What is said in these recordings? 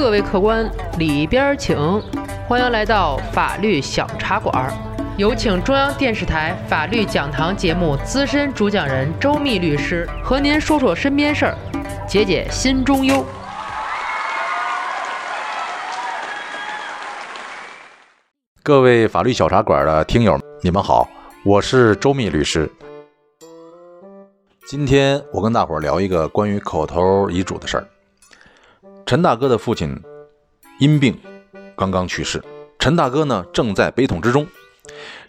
各位客官里边请，欢迎来到法律小茶馆。有请中央电视台法律讲堂节目资深主讲人周密律师和您说说身边事儿，解解心中忧。各位法律小茶馆的听友，你们好，我是周密律师。今天我跟大伙儿聊一个关于口头遗嘱的事儿。陈大哥的父亲因病刚刚去世，陈大哥呢正在悲痛之中。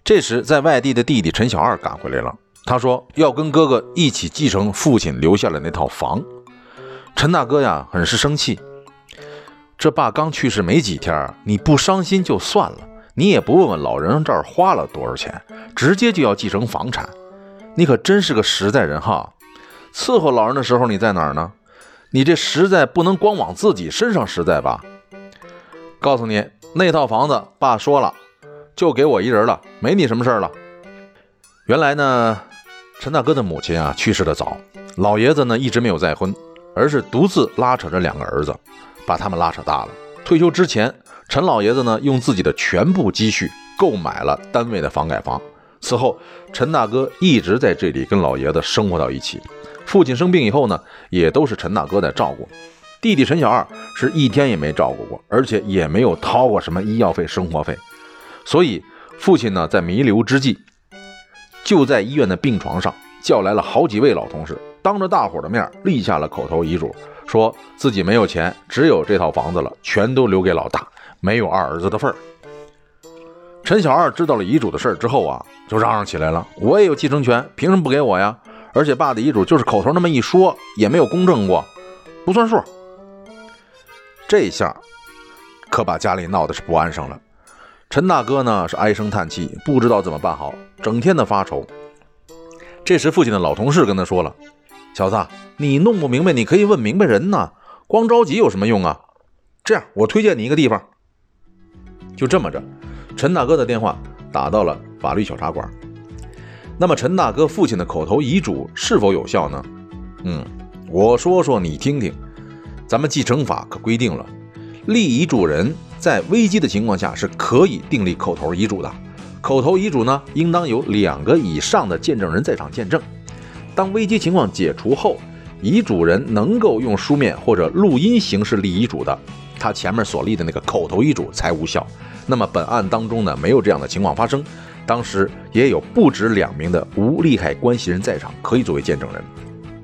这时，在外地的弟弟陈小二赶回来了，他说要跟哥哥一起继承父亲留下的那套房。陈大哥呀，很是生气。这爸刚去世没几天，你不伤心就算了，你也不问问老人这儿花了多少钱，直接就要继承房产。你可真是个实在人哈！伺候老人的时候你在哪儿呢？你这实在不能光往自己身上实在吧？告诉你，那套房子爸说了，就给我一人了，没你什么事儿了。原来呢，陈大哥的母亲啊去世的早，老爷子呢一直没有再婚，而是独自拉扯着两个儿子，把他们拉扯大了。退休之前，陈老爷子呢用自己的全部积蓄购买了单位的房改房。此后，陈大哥一直在这里跟老爷子生活到一起。父亲生病以后呢，也都是陈大哥在照顾。弟弟陈小二是一天也没照顾过，而且也没有掏过什么医药费、生活费。所以，父亲呢在弥留之际，就在医院的病床上叫来了好几位老同事，当着大伙的面立下了口头遗嘱，说自己没有钱，只有这套房子了，全都留给老大，没有二儿子的份儿。陈小二知道了遗嘱的事儿之后啊，就嚷嚷起来了：“我也有继承权，凭什么不给我呀？而且爸的遗嘱就是口头那么一说，也没有公证过，不算数。”这下可把家里闹得是不安生了。陈大哥呢是唉声叹气，不知道怎么办好，整天的发愁。这时父亲的老同事跟他说了：“小子，你弄不明白，你可以问明白人呐，光着急有什么用啊？这样，我推荐你一个地方。”就这么着。陈大哥的电话打到了法律小茶馆。那么，陈大哥父亲的口头遗嘱是否有效呢？嗯，我说说你听听。咱们继承法可规定了，立遗嘱人在危机的情况下是可以订立口头遗嘱的。口头遗嘱呢，应当有两个以上的见证人在场见证。当危机情况解除后，遗嘱人能够用书面或者录音形式立遗嘱的，他前面所立的那个口头遗嘱才无效。那么本案当中呢，没有这样的情况发生，当时也有不止两名的无利害关系人在场，可以作为见证人。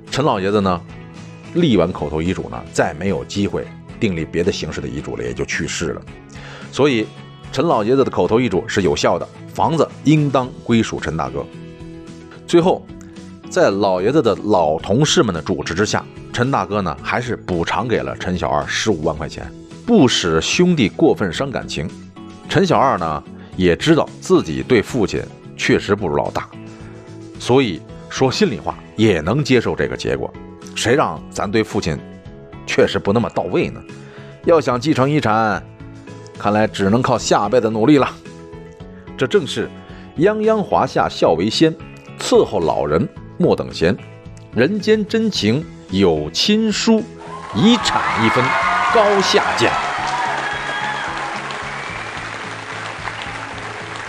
陈老爷子呢，立完口头遗嘱呢，再没有机会订立别的形式的遗嘱了，也就去世了。所以，陈老爷子的口头遗嘱是有效的，房子应当归属陈大哥。最后，在老爷子的老同事们的主持之下，陈大哥呢，还是补偿给了陈小二十五万块钱，不使兄弟过分伤感情。陈小二呢，也知道自己对父亲确实不如老大，所以说心里话也能接受这个结果。谁让咱对父亲确实不那么到位呢？要想继承遗产，看来只能靠下辈子努力了。这正是泱泱华夏孝为先，伺候老人莫等闲。人间真情有亲疏，遗产一分高下见。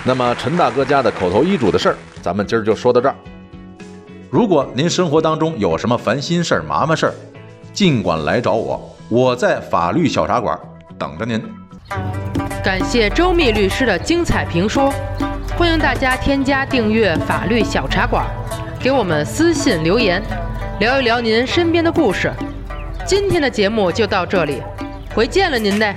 那么陈大哥家的口头遗嘱的事儿，咱们今儿就说到这儿。如果您生活当中有什么烦心事儿、麻烦事儿，尽管来找我，我在法律小茶馆等着您。感谢周密律师的精彩评说，欢迎大家添加订阅法律小茶馆，给我们私信留言，聊一聊您身边的故事。今天的节目就到这里，回见了您嘞。